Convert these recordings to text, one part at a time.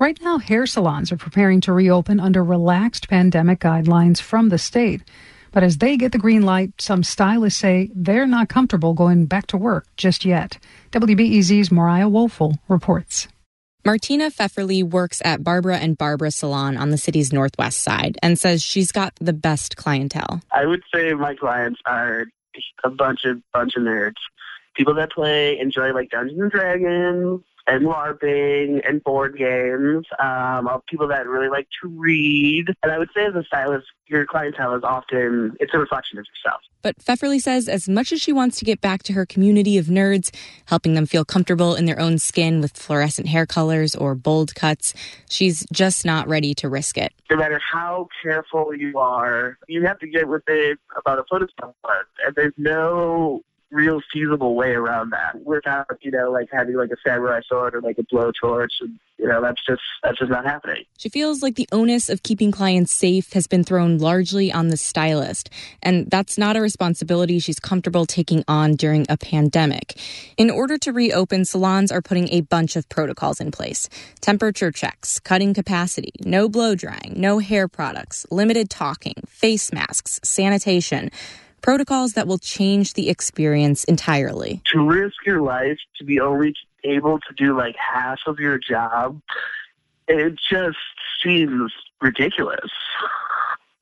Right now, hair salons are preparing to reopen under relaxed pandemic guidelines from the state. But as they get the green light, some stylists say they're not comfortable going back to work just yet. WBEZ's Mariah Woelfel reports. Martina Pfefferly works at Barbara and Barbara Salon on the city's northwest side and says she's got the best clientele. I would say my clients are a bunch of bunch of nerds. People that play enjoy like Dungeons and Dragons, and LARPing and board games, um, of people that really like to read. And I would say as a stylist, your clientele is often, it's a reflection of yourself. But Pfefferly says as much as she wants to get back to her community of nerds, helping them feel comfortable in their own skin with fluorescent hair colors or bold cuts, she's just not ready to risk it. No matter how careful you are, you have to get with it about a photo Photoshop. And there's no real feasible way around that without, you know, like having like a samurai sword or like a blowtorch. And, you know, that's just that's just not happening. She feels like the onus of keeping clients safe has been thrown largely on the stylist, and that's not a responsibility she's comfortable taking on during a pandemic. In order to reopen, salons are putting a bunch of protocols in place: temperature checks, cutting capacity, no blow drying, no hair products, limited talking, face masks, sanitation protocols that will change the experience entirely. To risk your life to be only able to do like half of your job, it just seems ridiculous.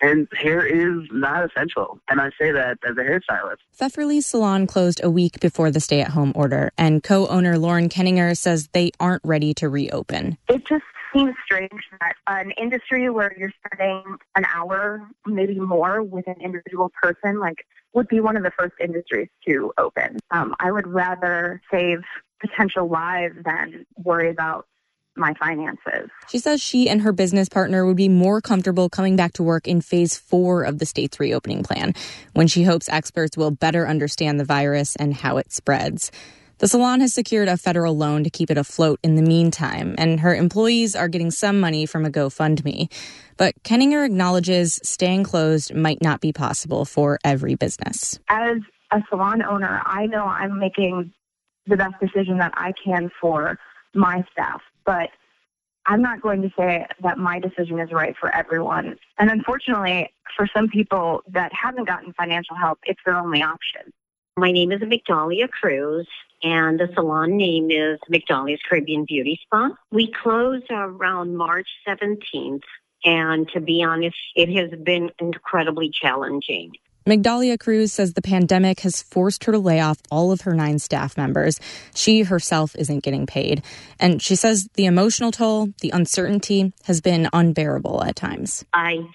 And hair is not essential. And I say that as a hairstylist. Pfefferly's salon closed a week before the stay at home order, and co owner Lauren Kenninger says they aren't ready to reopen. It just seems strange that an industry where you're spending an hour, maybe more, with an individual person, like, would be one of the first industries to open. Um, I would rather save potential lives than worry about my finances. She says she and her business partner would be more comfortable coming back to work in phase four of the state's reopening plan, when she hopes experts will better understand the virus and how it spreads. The salon has secured a federal loan to keep it afloat in the meantime, and her employees are getting some money from a GoFundMe. But Kenninger acknowledges staying closed might not be possible for every business. As a salon owner, I know I'm making the best decision that I can for my staff, but I'm not going to say that my decision is right for everyone. And unfortunately, for some people that haven't gotten financial help, it's their only option. My name is Migdalia Cruz, and the salon name is Migdalia's Caribbean Beauty Spa. We close around March 17th, and to be honest, it has been incredibly challenging. Migdalia Cruz says the pandemic has forced her to lay off all of her nine staff members. She herself isn't getting paid. And she says the emotional toll, the uncertainty has been unbearable at times. I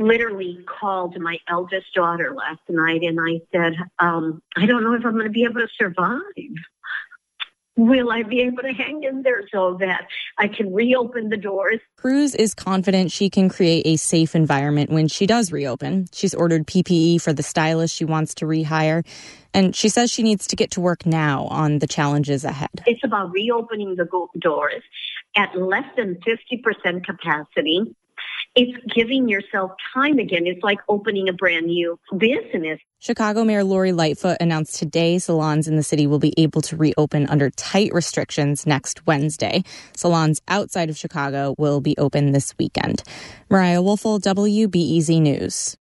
literally called my eldest daughter last night and I said, um, I don't know if I'm going to be able to survive. Will I be able to hang in there so that I can reopen the doors? Cruz is confident she can create a safe environment when she does reopen. She's ordered PPE for the stylist she wants to rehire. And she says she needs to get to work now on the challenges ahead. It's about reopening the doors at less than 50% capacity it's giving yourself time again. It's like opening a brand new business. Chicago Mayor Lori Lightfoot announced today salons in the city will be able to reopen under tight restrictions next Wednesday. Salons outside of Chicago will be open this weekend. Mariah Woelfel, WBEZ News.